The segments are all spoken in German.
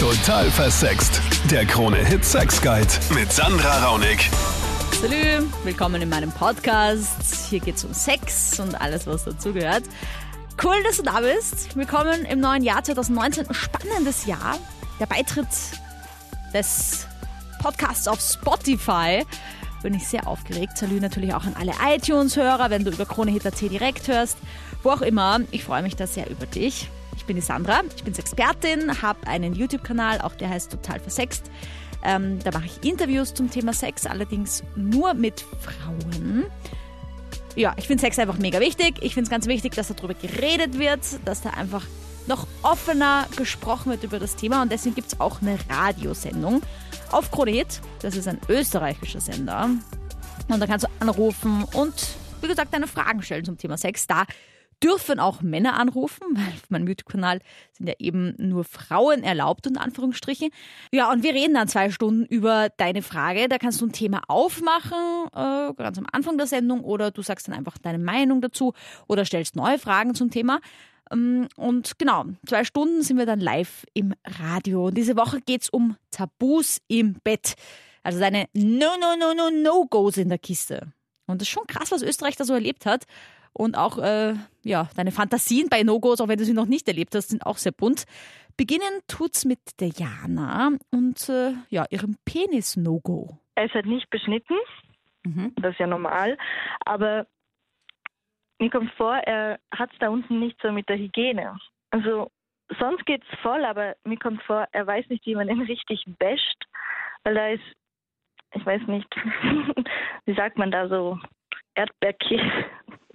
Total versext. Der Krone-Hit Sex Guide mit Sandra Raunig. Salü, willkommen in meinem Podcast. Hier geht's um Sex und alles, was dazugehört. Cool, dass du da bist. Willkommen im neuen Jahr 2019. Ein spannendes Jahr. Der Beitritt des Podcasts auf Spotify. Bin ich sehr aufgeregt. Salü natürlich auch an alle iTunes-Hörer, wenn du über Krone Hit direkt hörst. Wo auch immer. Ich freue mich da sehr über dich. Ich bin die Sandra, ich bin Expertin, habe einen YouTube-Kanal, auch der heißt Total Versext. Ähm, da mache ich Interviews zum Thema Sex, allerdings nur mit Frauen. Ja, ich finde Sex einfach mega wichtig. Ich finde es ganz wichtig, dass darüber geredet wird, dass da einfach noch offener gesprochen wird über das Thema. Und deswegen gibt es auch eine Radiosendung auf Kronet. Das ist ein österreichischer Sender. Und da kannst du anrufen und, wie gesagt, deine Fragen stellen zum Thema Sex. Da dürfen auch Männer anrufen, weil auf meinem YouTube-Kanal sind ja eben nur Frauen erlaubt, unter Anführungsstrichen. Ja, und wir reden dann zwei Stunden über deine Frage. Da kannst du ein Thema aufmachen, äh, ganz am Anfang der Sendung, oder du sagst dann einfach deine Meinung dazu oder stellst neue Fragen zum Thema. Ähm, und genau, zwei Stunden sind wir dann live im Radio. Und diese Woche geht's um Tabus im Bett. Also deine No, No, No, No, No-Gos in der Kiste. Und das ist schon krass, was Österreich da so erlebt hat. Und auch äh, ja, deine Fantasien bei No-Gos, auch wenn du sie noch nicht erlebt hast, sind auch sehr bunt. Beginnen tut's mit der Jana und äh, ja, ihrem Penis-No-Go. Er ist halt nicht beschnitten, Mhm. das ist ja normal, aber mir kommt vor, er hat es da unten nicht so mit der Hygiene. Also sonst geht's voll, aber mir kommt vor, er weiß nicht, wie man ihn richtig wäscht, weil da ist, ich weiß nicht, wie sagt man da so, Erdbeerkäse.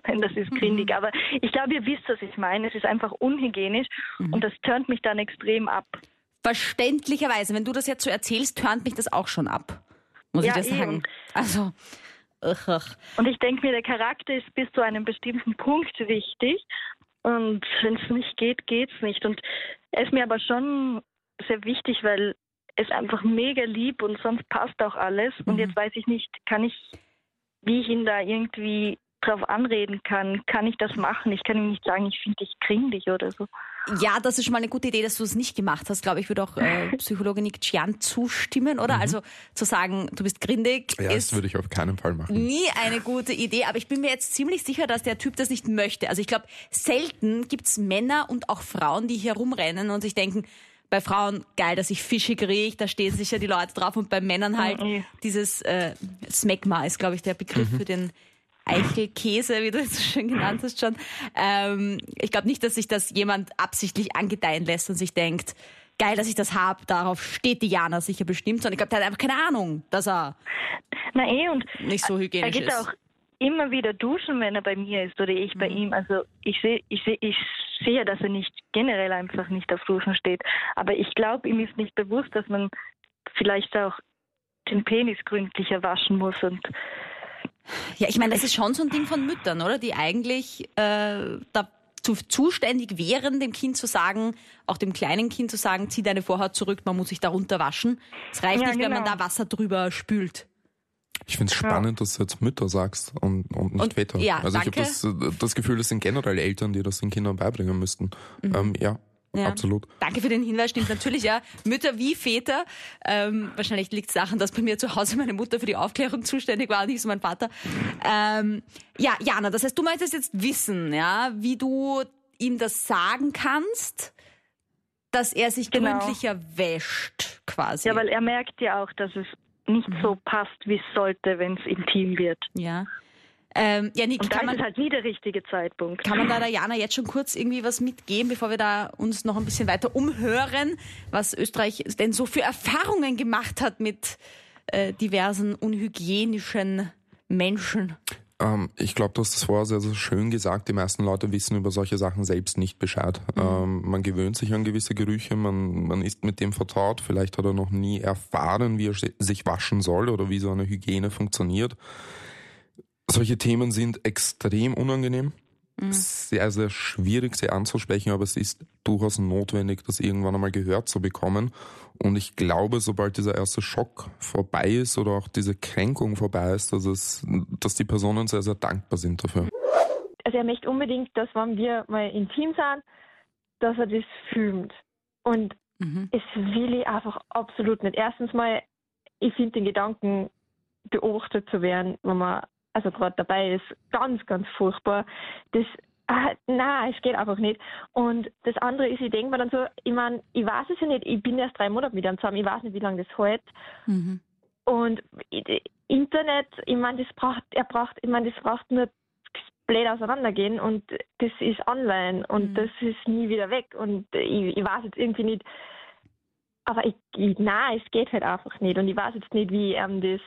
Nein, das ist grindig, aber ich glaube, ihr wisst, was ich meine. Es ist einfach unhygienisch und das turnt mich dann extrem ab. Verständlicherweise, wenn du das jetzt so erzählst, turnt mich das auch schon ab. Muss Ja, ich sagen. eben. Also, ugh, ugh. Und ich denke mir, der Charakter ist bis zu einem bestimmten Punkt wichtig. Und wenn es nicht geht, geht's nicht. Und er ist mir aber schon sehr wichtig, weil es einfach mega lieb und sonst passt auch alles. Und jetzt weiß ich nicht, kann ich, wie ich ihn da irgendwie drauf anreden kann, kann ich das machen? Ich kann ihm nicht sagen, ich finde dich kringlich oder so. Ja, das ist schon mal eine gute Idee, dass du es nicht gemacht hast. Glaube ich, würde auch äh, Psychologe Nick Chian zustimmen, oder? Also zu sagen, du bist grindig, Ja, ist das würde ich auf keinen Fall machen. nie eine gute Idee. Aber ich bin mir jetzt ziemlich sicher, dass der Typ das nicht möchte. Also ich glaube, selten gibt's Männer und auch Frauen, die hier rumrennen und sich denken, bei Frauen geil, dass ich Fische kriege, da stehen sicher die Leute drauf und bei Männern halt Mhm. dieses äh, Smegma ist, glaube ich, der Begriff für den Eichelkäse, wie du es so schön genannt hast schon. Ähm, ich glaube nicht, dass sich das jemand absichtlich angedeihen lässt und sich denkt, geil, dass ich das hab, darauf steht die Jana sicher bestimmt, sondern ich glaube, der hat einfach keine Ahnung, dass er Na eh, und nicht so er hygienisch geht ist. auch immer wieder duschen, wenn er bei mir ist oder ich bei ihm. Also ich sehe, ich sehe, ich sehe, dass er nicht generell einfach nicht auf Duschen steht. Aber ich glaube, ihm ist nicht bewusst, dass man vielleicht auch den Penis gründlicher waschen muss und Ja, ich meine, das ist schon so ein Ding von Müttern, oder? Die eigentlich äh, dazu zuständig wären, dem Kind zu sagen, auch dem kleinen Kind zu sagen, zieh deine Vorhaut zurück, man muss sich darunter waschen. Es reicht Ja, nicht, wenn man genau. da Wasser drüber spült. Ich finde es spannend, dass du jetzt Mütter sagst und, und nicht Und- Väter. ja, also ich habe danke. das, äh, das Gefühl, das sind generell Eltern, die das den Kindern beibringen müssten. Ähm, ja, Mhm. Ja. absolut. Danke für den Hinweis, stimmt natürlich, ja. Mütter wie Väter. Ähm, wahrscheinlich liegt es daran, dass bei mir zu Hause meine Mutter für die Aufklärung zuständig war und nicht so mein Vater. Ähm, ja, Jana, das heißt, du möchtest jetzt wissen, ja, wie du ihm das sagen kannst, dass er sich Genau. gründlicher wäscht, quasi. ja, weil er merkt ja auch, dass es nicht so passt, wie es sollte, wenn es intim wird. ja. Ähm, ja, Nick, Und da kann ist man, es halt nie der richtige Zeitpunkt. kann man da der Jana jetzt schon kurz irgendwie was mitgeben, bevor wir da uns noch ein bisschen weiter umhören, was Österreich denn so für Erfahrungen gemacht hat mit äh, diversen unhygienischen Menschen? Ähm, ich glaube, du hast das vorher sehr, sehr schön gesagt. Die meisten Leute wissen über solche Sachen selbst nicht Bescheid. Ähm, man gewöhnt sich an gewisse Gerüche, man, man ist mit dem vertraut. Vielleicht hat er noch nie erfahren, wie er si- sich waschen soll oder wie so eine Hygiene funktioniert. Solche Themen sind extrem unangenehm. Sehr, sehr schwierig, sie anzusprechen, aber es ist durchaus notwendig, das irgendwann einmal gehört zu bekommen. Und ich glaube, sobald dieser erste Schock vorbei ist oder auch diese Kränkung vorbei ist, dass, es, dass die Personen sehr, sehr dankbar sind dafür. also er möchte unbedingt, dass wenn wir mal intim sind, dass er das filmt. Und Mhm. Das will ich einfach absolut nicht. Erstens mal, ich finde den Gedanken, beobachtet zu werden, wenn man also gerade dabei ist, ganz, ganz furchtbar. Das Ah, nein, es geht einfach nicht. Und das andere ist, ich denke mir dann so, ich meine, ich weiß es ja nicht, ich bin erst drei Monate mit ihm zusammen, ich weiß nicht, wie lange das hält. Mhm. Und Internet, ich meine, das braucht, er braucht, ich meine, das braucht nur blöd auseinandergehen und das ist online und mhm. das ist nie wieder weg und ich, ich weiß jetzt irgendwie nicht, aber ich, ich, nein, es geht halt einfach nicht und ich weiß jetzt nicht, wie er das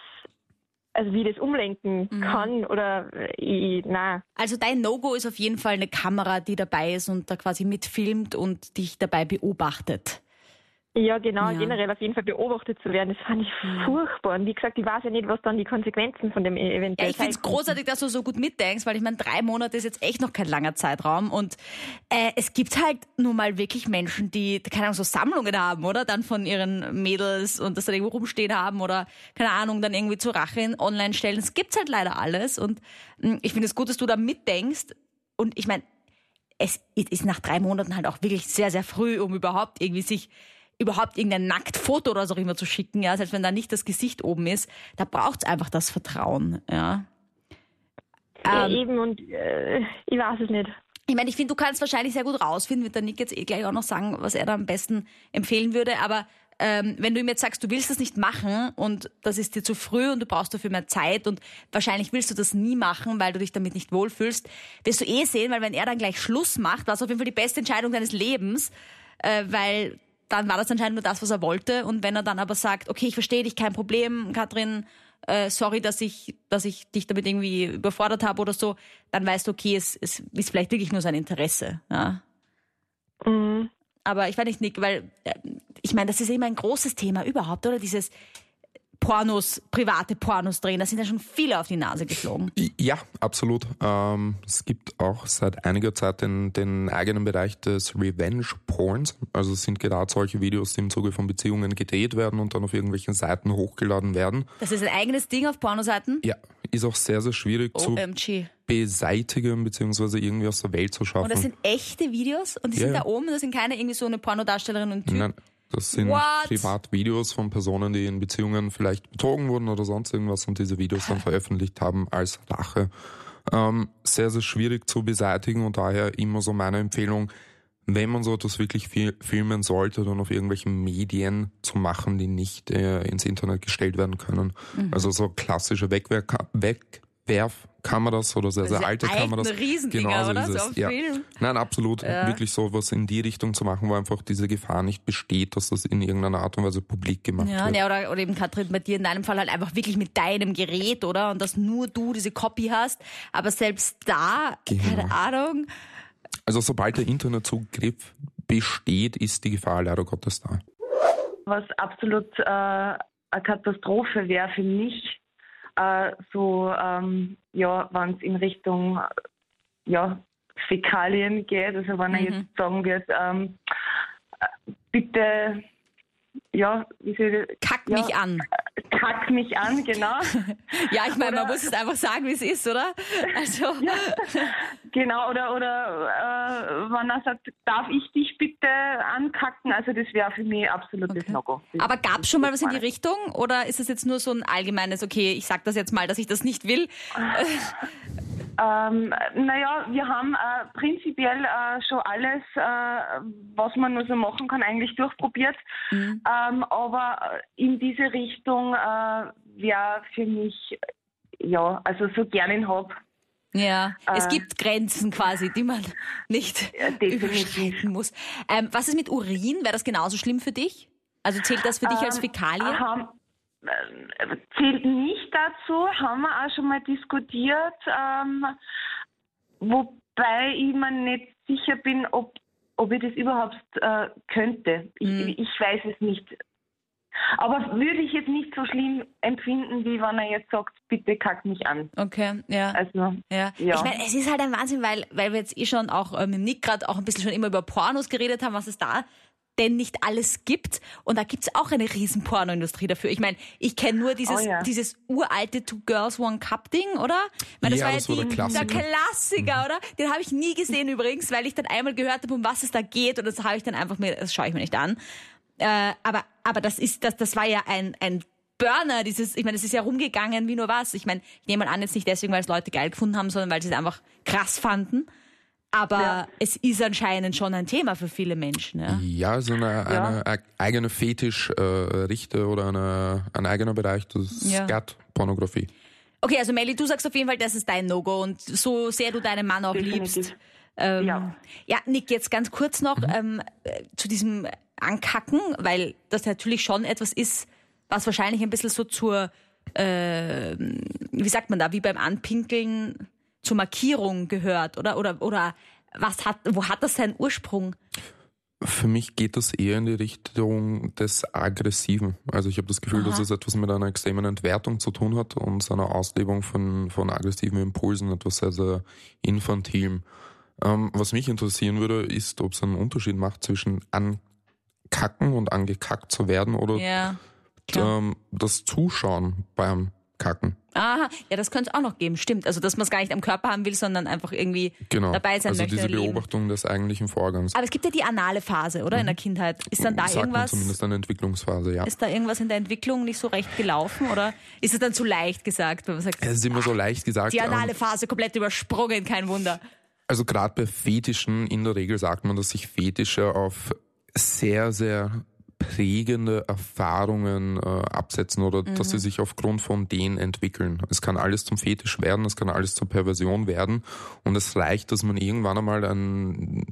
also wie das umlenken mhm. kann oder ich, na. Also dein No-Go ist auf jeden Fall eine Kamera, die dabei ist und da quasi mitfilmt und dich dabei beobachtet. Ja, genau, ja. generell auf jeden Fall beobachtet zu werden, das fand ich mhm. furchtbar. Und wie gesagt, ich weiß ja nicht, was dann die Konsequenzen von dem Event sind. Ja, ich finde es großartig, dass du so gut mitdenkst, weil ich meine, drei Monate ist jetzt echt noch kein langer Zeitraum. Und äh, es gibt halt nun mal wirklich Menschen, die, keine Ahnung, so Sammlungen haben, oder? Dann von ihren Mädels und das dann irgendwo rumstehen haben oder, keine Ahnung, dann irgendwie zur Rache online stellen. Es gibt's halt leider alles. Und mh, hm, ich finde es gut, dass du da mitdenkst. Und ich meine, es ist nach drei Monaten halt auch wirklich sehr, sehr früh, um überhaupt irgendwie sich überhaupt irgendein Nacktfoto oder so immer zu schicken, ja, selbst wenn da nicht das Gesicht oben ist, da braucht es einfach das Vertrauen, ja. ja ähm, eben und äh, ich weiß es nicht. Ich meine, ich finde, du kannst wahrscheinlich sehr gut rausfinden, wird der Nick jetzt eh gleich auch noch sagen, was er da am besten empfehlen würde, aber ähm, wenn du ihm jetzt sagst, du willst das nicht machen und das ist dir zu früh und du brauchst dafür mehr Zeit und wahrscheinlich willst du das nie machen, weil du dich damit nicht wohlfühlst, wirst du eh sehen, weil wenn er dann gleich Schluss macht, war es auf jeden Fall die beste Entscheidung deines Lebens, äh, weil dann war das anscheinend nur das, was er wollte. Und wenn er dann aber sagt, okay, ich verstehe dich, kein Problem, Katrin, äh, sorry, dass ich, dass ich dich damit irgendwie überfordert habe oder so, dann weißt du, okay, es, es ist vielleicht wirklich nur sein Interesse. Ja? Mhm. Aber ich weiß nicht, Nick, weil äh, ich meine, das ist immer ein großes Thema überhaupt, oder? Dieses Pornos, private Pornos drehen. Da sind ja schon viele auf die Nase geflogen. Ja, absolut. Ähm, es gibt auch seit einiger Zeit den, den eigenen Bereich des Revenge Porns. Also es sind gerade solche Videos, die im Zuge von Beziehungen gedreht werden und dann auf irgendwelchen Seiten hochgeladen werden. Das ist ein eigenes Ding auf Pornoseiten? Ja, ist auch sehr, sehr schwierig OMG. zu beseitigen beziehungsweise irgendwie aus der Welt zu schaffen. Und das sind echte Videos und die ja, sind da oben, das sind keine irgendwie so eine Pornodarstellerin und Typ. Nein. Das sind What? Privatvideos von Personen, die in Beziehungen vielleicht betrogen wurden oder sonst irgendwas und diese Videos dann veröffentlicht haben als Rache. Ähm, sehr, sehr schwierig zu beseitigen und daher immer so meine Empfehlung, wenn man so etwas wirklich filmen sollte, dann auf irgendwelchen Medien zu machen, die nicht äh, ins Internet gestellt werden können. Mhm. Also so klassische Wegwerf Wegwerfkameras oder sehr, sehr alte Kameras. Genau so oder? ist es. So ja. Nein, absolut. Ja. Wirklich so was in die Richtung zu machen, wo einfach diese Gefahr nicht besteht, dass das in irgendeiner Art und Weise publik gemacht ja, wird. Ja, oder, oder eben Katrin, bei dir in deinem Fall halt einfach wirklich mit deinem Gerät, oder? Und dass nur du diese Copy hast. Aber selbst da, genau. keine Ahnung. Also sobald der Internetzugriff besteht, ist die Gefahr leider Gottes da. Was absolut äh, eine Katastrophe wäre für mich, äh, so, ähm, ja, wenn es in Richtung ja, Fäkalien geht, also wenn mhm. er jetzt sagen wird, ähm, bitte, ja, wie soll ich, ja, mich an. Kack mich an, genau. ja, ich meine, man muss es einfach sagen, wie es ist, oder? Also. Ja, genau, oder, oder äh, wenn er sagt, darf ich dich bitte ankacken? Also das wäre für mich absolutes okay. No-Go. Aber gab es schon mal was in die Richtung oder ist es jetzt nur so ein allgemeines, okay, ich sag das jetzt mal, dass ich das nicht will? Ähm, naja, wir haben äh, prinzipiell äh, schon alles, äh, was man nur so machen kann, eigentlich durchprobiert. Mhm. Ähm, aber in diese Richtung äh, wäre für mich, ja, also so gerne ich habe. Ja, es äh, gibt Grenzen quasi, die man nicht überschreiten muss. Ähm, was ist mit Urin? Wäre das genauso schlimm für dich? Also zählt das für dich als ähm, Fäkalie? Haben, äh, zählt nicht dazu, haben wir auch schon mal diskutiert, ähm, wobei ich mir nicht sicher bin, ob, ob ich das überhaupt äh, könnte. Ich, mhm. ich weiß es nicht. Aber würde ich jetzt nicht so schlimm empfinden, wie wenn er jetzt sagt, bitte kack mich an. Okay, ja. Also, ja. ja. Ich meine, es ist halt ein Wahnsinn, weil, weil wir jetzt eh schon auch äh, mit Nick gerade auch ein bisschen schon immer über Pornos geredet haben, was es da denn nicht alles gibt. Und da gibt's auch eine riesen Pornoindustrie dafür. Ich meine, ich kenne nur dieses, oh ja. dieses uralte Two Girls One Cup Ding, oder? Weil das ja, war das ja war die, der Klassiker, der Klassiker mhm. oder? Den habe ich nie gesehen übrigens, weil ich dann einmal gehört habe, um was es da geht. Und das habe ich dann einfach mir, das schaue ich mir nicht an. Äh, aber, aber das ist, das, das war ja ein, ein Burner, dieses, ich meine, es ist ja rumgegangen wie nur was. Ich meine, ich nehme mal an, jetzt nicht deswegen, weil es Leute geil gefunden haben, sondern weil sie es einfach krass fanden. Aber Ja. es ist anscheinend schon ein Thema für viele Menschen. Ja? Ja, also eine, eine e- eigene Fetischrichte oder eine, ein eigener Bereich, das ist Ja. Skat-Pornografie. Okay, also Melly, du sagst auf jeden Fall, das ist dein No-Go und so sehr du deinen Mann auch Definitiv. liebst. Ähm, Ja. ja, Nick, jetzt ganz kurz noch ähm, äh, zu diesem Ankacken, weil das natürlich schon etwas ist, was wahrscheinlich ein bisschen so zur, äh, wie sagt man da, wie beim Anpinkeln zur Markierung gehört, oder? Oder, oder was hat, wo hat das seinen Ursprung? Für mich geht das eher in die Richtung des Aggressiven. Also ich habe das Gefühl, dass Aha. es etwas mit einer extremen Entwertung zu tun hat und seiner Auslebung von, von aggressiven Impulsen, etwas sehr, sehr Infantilem. Ähm, was mich interessieren würde, ist, ob es einen Unterschied macht zwischen ankacken und angekackt zu werden oder Ja. ähm, das Zuschauen beim Kacken. Aha, ja, das könnte es auch noch geben, stimmt. Also, dass man es gar nicht am Körper haben will, sondern einfach irgendwie Genau. dabei sein also möchte. diese erleben. Beobachtung des eigentlichen Vorgangs. Aber es gibt ja die anale Phase, oder? In der Kindheit. Ist dann da Sagt man irgendwas, zumindest eine Entwicklungsphase, ja. ist da irgendwas in der Entwicklung nicht so recht gelaufen? Oder ist es dann zu leicht gesagt, wenn man sagt, Es ist immer so leicht gesagt. die ähm, anale Phase komplett übersprungen, kein Wunder. Also gerade bei Fetischen, in der Regel sagt man, dass sich Fetische auf sehr, sehr prägende Erfahrungen äh, absetzen oder dass sie sich aufgrund von denen entwickeln. Es kann alles zum Fetisch werden, es kann alles zur Perversion werden und es reicht, dass man irgendwann einmal ein,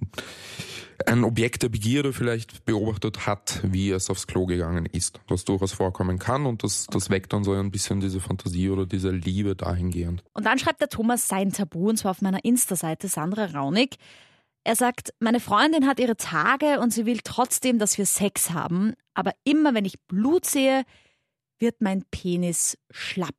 ein Objekt der Begierde vielleicht beobachtet hat, wie es aufs Klo gegangen ist, was durchaus vorkommen kann und das, das weckt dann so ein bisschen diese Fantasie oder diese Liebe dahingehend. Und dann schreibt der Thomas sein Tabu, und zwar auf meiner Insta-Seite Sandra Raunig. Er sagt, meine Freundin hat ihre Tage und sie will trotzdem, dass wir Sex haben, aber immer wenn ich Blut sehe, wird mein Penis schlapp.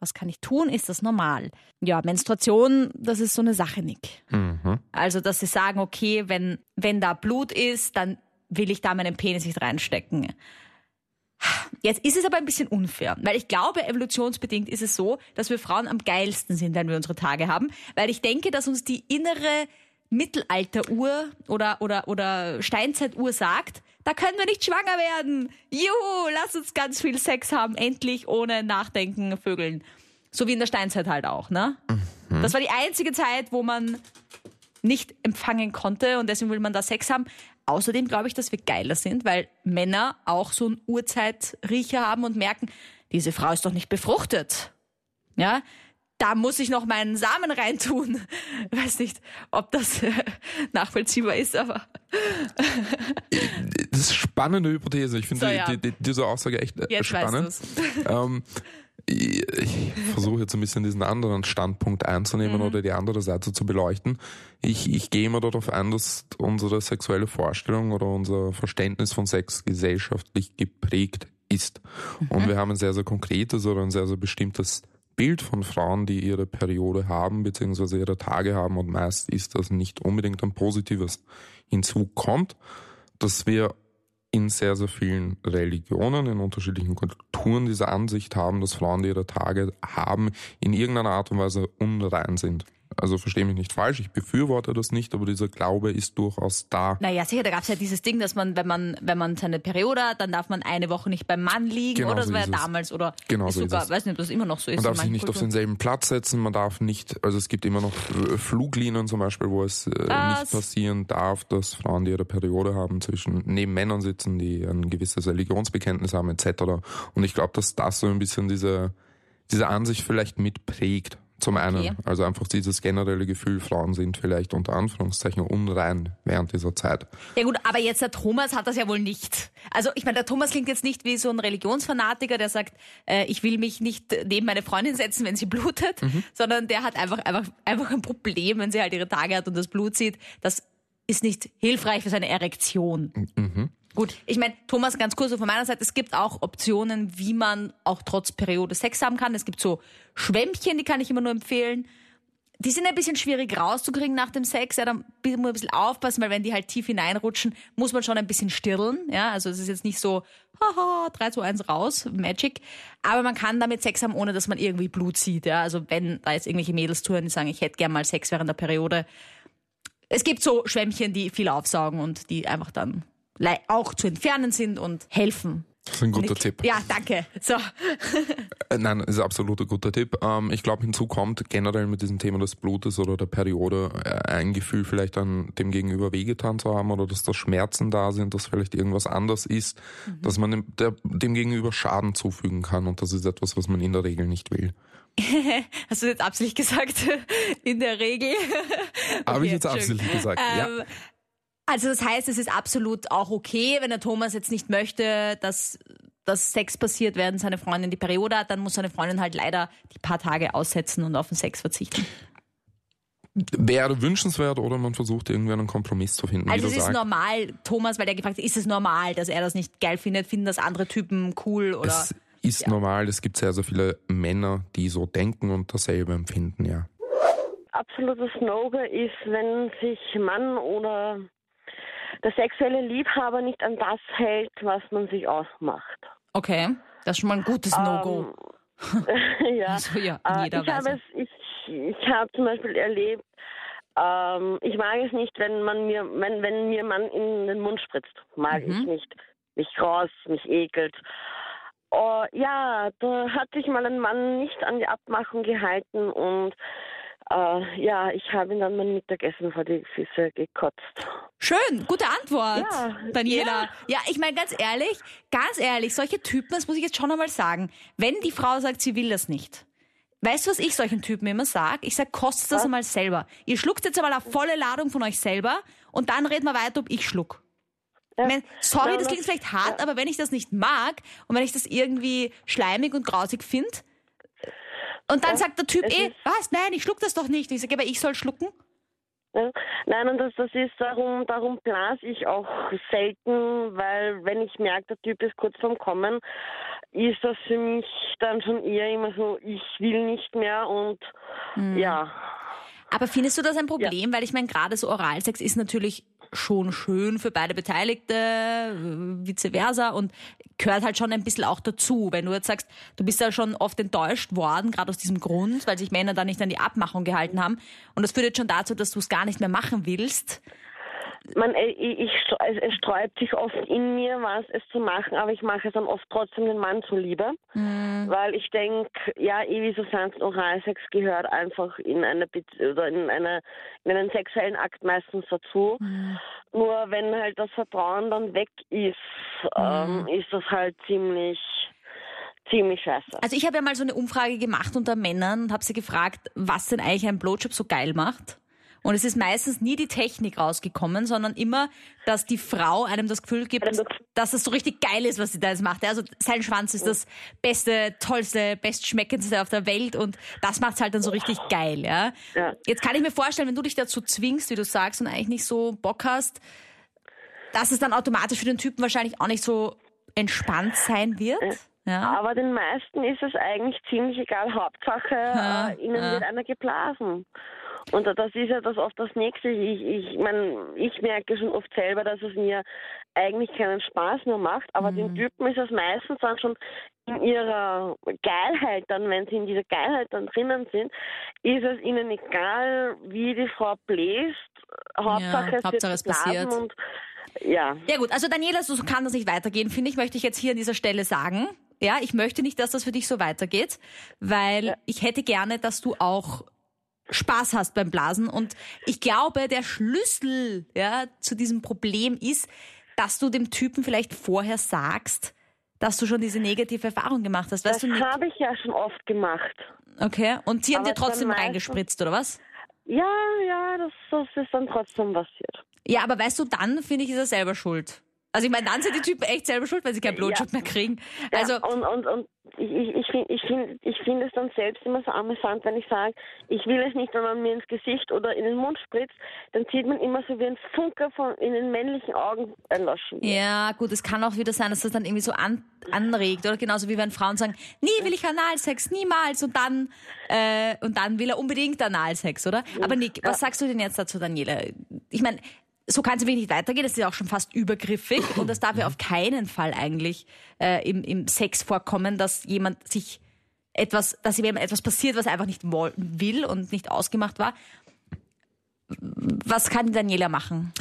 Was kann ich tun? Ist das normal? Ja, Menstruation, das ist so eine Sache, Nick. Mhm. Also, dass sie sagen, okay, wenn, wenn da Blut ist, dann will ich da meinen Penis nicht reinstecken. Jetzt ist es aber ein bisschen unfair, weil ich glaube, evolutionsbedingt ist es so, dass wir Frauen am geilsten sind, wenn wir unsere Tage haben, weil ich denke, dass uns die innere Mittelalteruhr oder, oder, oder Steinzeituhr sagt, da können wir nicht schwanger werden. Juhu, lass uns ganz viel Sex haben, endlich ohne Nachdenken vögeln. So wie in der Steinzeit halt auch, ne? Das war die einzige Zeit, wo man nicht empfangen konnte und deswegen will man da Sex haben. Außerdem glaube ich, dass wir geiler sind, weil Männer auch so einen Urzeitriecher haben und merken, diese Frau ist doch nicht befruchtet. Ja, da muss ich noch meinen Samen reintun. Weiß nicht, ob das äh, nachvollziehbar ist, aber Das ist eine spannende Hypothese. Ich finde So, die, ja. die, die, diese Aussage echt äh, jetzt weißt spannend. du's. Ähm, ich ich versuche jetzt ein bisschen diesen anderen Standpunkt einzunehmen Mhm. oder die andere Seite zu beleuchten. Ich, ich gehe immer darauf ein, dass unsere sexuelle Vorstellung oder unser Verständnis von Sex gesellschaftlich geprägt ist. Mhm. Und wir haben ein sehr, sehr konkretes oder ein sehr, sehr bestimmtes Bild von Frauen, die ihre Periode haben, beziehungsweise ihre Tage haben und meist ist das nicht unbedingt ein positives. Hinzu kommt, dass wir in sehr, sehr vielen Religionen, in unterschiedlichen Kulturen diese Ansicht haben, dass Frauen, die ihre Tage haben, in irgendeiner Art und Weise unrein sind. Also verstehe mich nicht falsch, ich befürworte das nicht, aber dieser Glaube ist durchaus da. Naja, sicher, da gab es ja dieses Ding, dass man, wenn man, wenn man seine Periode hat, dann darf man eine Woche nicht beim Mann liegen, Genau oder? Das so war ja ist damals, oder Genau ist so ist sogar, es. weiß nicht, ob das immer noch so ist. Man darf sich nicht auf Kulturen. denselben Platz setzen, man darf nicht, also es gibt immer noch Fluglinien zum Beispiel, wo es äh, nicht passieren darf, dass Frauen, die ihre Periode haben, zwischen neben Männern sitzen, die ein gewisses Religionsbekenntnis haben, etc. Und ich glaube, dass das so ein bisschen diese, diese Ansicht vielleicht mitprägt. Zum einen, Okay. also einfach dieses generelle Gefühl, Frauen sind vielleicht unter Anführungszeichen unrein während dieser Zeit. Ja gut, aber jetzt der Thomas hat das ja wohl nicht. Also ich meine, der Thomas klingt jetzt nicht wie so ein Religionsfanatiker, der sagt, äh, ich will mich nicht neben meine Freundin setzen, wenn sie blutet, Mhm. sondern der hat einfach, einfach, einfach ein Problem, wenn sie halt ihre Tage hat und das Blut sieht. Das ist nicht hilfreich für seine Erektion. Mhm. Gut, ich meine, Thomas, ganz kurz so von meiner Seite, es gibt auch Optionen, wie man auch trotz Periode Sex haben kann. Es gibt so Schwämmchen, die kann ich immer nur empfehlen. Die sind ein bisschen schwierig rauszukriegen nach dem Sex. Ja, da muss man ein bisschen aufpassen, weil wenn die halt tief hineinrutschen, muss man schon ein bisschen stirren. Ja, also es ist jetzt nicht so, haha, 3, 2, 1 raus, Magic. Aber man kann damit Sex haben, ohne dass man irgendwie Blut sieht. Ja, also wenn da jetzt irgendwelche Mädels touren, die sagen, ich hätte gern mal Sex während der Periode. Es gibt so Schwämmchen, die viel aufsaugen und die einfach dann auch zu entfernen sind und helfen. Das ist ein guter Nick. Tipp. Ja, danke. So. Äh, Nein, ist absolut ein guter Tipp. Ähm, ich glaube, hinzu kommt generell mit diesem Thema des Blutes oder der Periode äh, ein Gefühl vielleicht an dem Gegenüber wehgetan zu haben oder dass da Schmerzen da sind, dass vielleicht irgendwas anders ist, dass man dem, der, dem Gegenüber Schaden zufügen kann und das ist etwas, was man in der Regel nicht will. Hast du jetzt absichtlich gesagt? In der Regel. Habe ich Okay, jetzt absolut gesagt. ja. Also das heißt, es ist absolut auch okay, wenn der Thomas jetzt nicht möchte, dass, dass Sex passiert, während seine Freundin die Periode hat, dann muss seine Freundin halt leider die paar Tage aussetzen und auf den Sex verzichten. Wäre wünschenswert oder man versucht irgendwie einen Kompromiss zu finden. Also es ist sagst. normal, Thomas, weil der gefragt hat, ist es normal, dass er das nicht geil findet, finden das andere Typen cool oder... Es ist normal, es gibt sehr, sehr viele Männer, die so denken und dasselbe empfinden, ja. absolutes No-Go ist, wenn sich Mann oder der sexuelle Liebhaber nicht an das hält, was man sich ausmacht. Okay, das ist schon mal ein gutes No-Go. ja. Also ja, in Äh, jeder ich habe es, ich, ich habe zum Beispiel erlebt, ähm, ich mag es nicht, wenn man mir, wenn, wenn mir man in den Mund spritzt. Mag Mhm. ich nicht. Mich raus, mich ekelt. Oh, ja, da hat sich mal ein Mann nicht an die Abmachung gehalten und äh, ja, ich habe ihm dann mein Mittagessen vor die Füße gekotzt. Schön, gute Antwort, Ja, Daniela. Ja, ich meine ganz ehrlich, ganz ehrlich, solche Typen, das muss ich jetzt schon einmal sagen, wenn die Frau sagt, sie will das nicht. Weißt du, was ich solchen Typen immer sage? Ich sage, kostet das einmal selber. Ihr schluckt jetzt einmal eine volle Ladung von euch selber und dann reden wir weiter, ob ich schluck. Ja. Ich mein, sorry, Ja, das das- klingt vielleicht hart, aber wenn ich das nicht mag und wenn ich das irgendwie schleimig und grausig finde, und dann sagt der Typ eh, was, nein, ich schluck das doch nicht. Ich sage, aber ich soll schlucken. Ja. Nein, und das, das ist darum, darum blase ich auch selten, weil wenn ich merke, der Typ ist kurz vorm Kommen, ist das für mich dann schon eher immer so, ich will nicht mehr und ja. Aber findest du das ein Problem? Weil ich meine, gerade so Oralsex ist natürlich schon schön für beide Beteiligte, äh, vice versa und gehört halt schon ein bisschen auch dazu. Wenn du jetzt sagst, du bist ja schon oft enttäuscht worden, gerade aus diesem Grund, weil sich Männer da nicht an die Abmachung gehalten haben. Und das führt jetzt schon dazu, dass du es gar nicht mehr machen willst. Man, äh, ich, ich, es, sträubt sich oft in mir, was es zu machen, aber ich mache es dann oft trotzdem den Mann zuliebe, weil ich denke, ja, eh wie so sanft Oralsex gehört einfach in eine oder in eine in einen sexuellen Akt meistens dazu. Nur wenn halt das Vertrauen dann weg ist, ähm, ist das halt ziemlich ziemlich scheiße. Also ich habe ja mal so eine Umfrage gemacht unter Männern und habe sie gefragt, was denn eigentlich ein Blowjob so geil macht. Und es ist meistens nie die Technik rausgekommen, sondern immer, dass die Frau einem das Gefühl gibt, das- dass es so richtig geil ist, was sie da jetzt macht. Also sein Schwanz ist das beste, tollste, bestschmeckendste auf der Welt und das macht's halt dann so richtig geil, ja. Ja. Jetzt kann ich mir vorstellen, wenn du dich dazu zwingst, wie du sagst, und eigentlich nicht so Bock hast, dass es dann automatisch für den Typen wahrscheinlich auch nicht so entspannt sein wird. Ja. Aber den meisten ist es eigentlich ziemlich egal. Hauptsache, Ja, äh, ihnen ja. wird einer geblasen. Und das ist ja das oft das Nächste. Ich, ich, mein, ich merke schon oft selber, dass es mir eigentlich keinen Spaß mehr macht. Aber Mhm. den Typen ist es meistens dann schon in ihrer Geilheit, dann, wenn sie in dieser Geilheit dann drinnen sind, ist es ihnen egal, wie die Frau bläst. Hauptsache, es Hauptsache, es passiert. Und, ja. Ja gut, also Daniela, so kann das nicht weitergehen, finde ich, möchte ich jetzt hier an dieser Stelle sagen. Ja, ich möchte nicht, dass das für dich so weitergeht, weil ich hätte gerne, dass du auch Spaß hast beim Blasen und ich glaube, der Schlüssel ja, zu diesem Problem ist, dass du dem Typen vielleicht vorher sagst, dass du schon diese negative Erfahrung gemacht hast. Weißt Das habe ich ja schon oft gemacht. Okay, und sie haben dir trotzdem reingespritzt, oder was? Ja, ja, das, das ist dann trotzdem passiert. Ja, aber weißt du, dann finde ich, ist er selber schuld. Also ich meine, dann sind die Typen echt selber schuld, weil sie keinen Blowjob mehr kriegen. Also ja, und, und, und ich, ich, ich finde ich find, ich find es dann selbst immer so amüsant, wenn ich sage, ich will es nicht, wenn man mir ins Gesicht oder in den Mund spritzt, dann sieht man immer so wie ein Funke von in den männlichen Augen erloschen. Ja, gut, es kann auch wieder sein, dass das dann irgendwie so an, anregt, oder? Genauso wie wenn Frauen sagen, nie will ich Analsex, niemals, und dann, äh, und dann will er unbedingt Analsex, oder? Aber Nick, was sagst du denn jetzt dazu, Daniela? Ich meine, so kann es wirklich nicht weitergehen, das ist ja auch schon fast übergriffig und das darf ja auf keinen Fall eigentlich äh, im, im Sex vorkommen, dass jemand sich etwas, dass jemandem etwas passiert, was er einfach nicht will und nicht ausgemacht war. Was kann Daniela machen?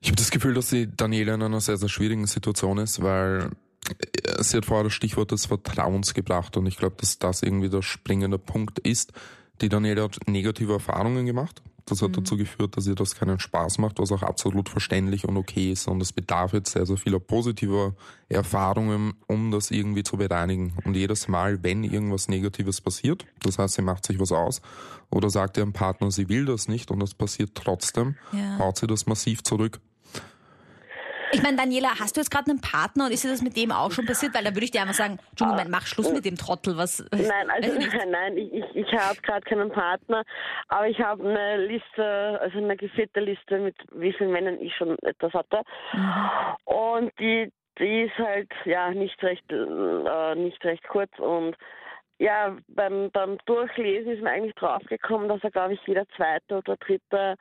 Ich habe das Gefühl, dass die Daniela in einer sehr, sehr schwierigen Situation ist, weil äh, sie hat vorher das Stichwort des Vertrauens gebracht und ich glaube, dass das irgendwie der springende Punkt ist. Die Daniela hat negative Erfahrungen gemacht. Das hat mhm. dazu geführt, dass ihr das keinen Spaß macht, was auch absolut verständlich und okay ist. Und es bedarf jetzt sehr, sehr vieler positiver Erfahrungen, um das irgendwie zu bereinigen. Und jedes Mal, wenn irgendwas Negatives passiert, das heißt, sie macht sich was aus oder sagt ihrem Partner, sie will das nicht und das passiert trotzdem, ja. haut sie das massiv zurück. Ich meine, Daniela, hast du jetzt gerade einen Partner und ist dir das mit dem auch schon passiert? Weil da würde ich dir einfach sagen, Entschuldigung, mach Schluss mit dem Trottel. Was, nein, also nein, nein, ich, ich, ich habe gerade keinen Partner, aber ich habe eine Liste, also eine geführte Liste mit wie vielen Männern ich schon etwas hatte. Mhm. Und die, die ist halt ja nicht recht, äh, nicht recht kurz und ja, beim, beim Durchlesen ist mir eigentlich draufgekommen, dass er, glaube ich, jeder zweite oder dritte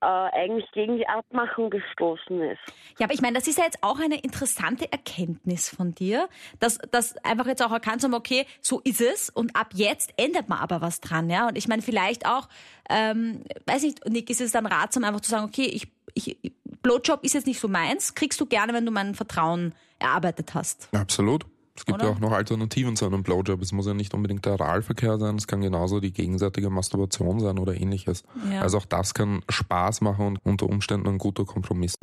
äh, eigentlich gegen die Abmachung gestoßen ist. Ja, aber ich meine, das ist ja jetzt auch eine interessante Erkenntnis von dir, dass das einfach jetzt auch erkannt haben, okay, so ist es und ab jetzt ändert man aber was dran, ja. Und ich meine, vielleicht auch, ähm, weiß nicht, Nick, ist es dann ratsam, einfach zu sagen, okay, ich, ich, Blowjob ist jetzt nicht so meins, kriegst du gerne, wenn du mein Vertrauen erarbeitet hast. Absolut. Es gibt Oder? ja auch noch Alternativen zu einem Blowjob. Es muss ja nicht unbedingt der Oralverkehr sein, es kann genauso die gegenseitige Masturbation sein oder ähnliches. Ja. Also auch das kann Spaß machen und unter Umständen ein guter Kompromiss.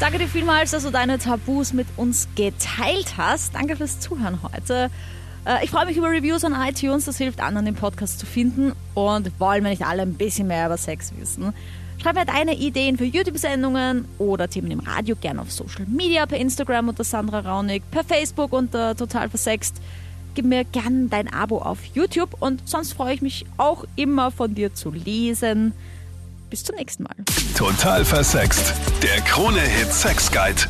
Danke dir vielmals, dass du deine Tabus mit uns geteilt hast. Danke fürs Zuhören heute. Äh, ich freue mich über Reviews an iTunes, das hilft anderen, den Podcast zu finden. Und wollen wir nicht alle ein bisschen mehr über Sex wissen? Schreib mir deine Ideen für YouTube-Sendungen oder Themen im Radio gerne auf Social Media, per Instagram unter Sandra Raunig, per Facebook unter Total Versext. Gib mir gerne dein Abo auf YouTube und sonst freue ich mich auch immer von dir zu lesen. Bis zum nächsten Mal. Total versext. Der Krone-Hit Sex Guide.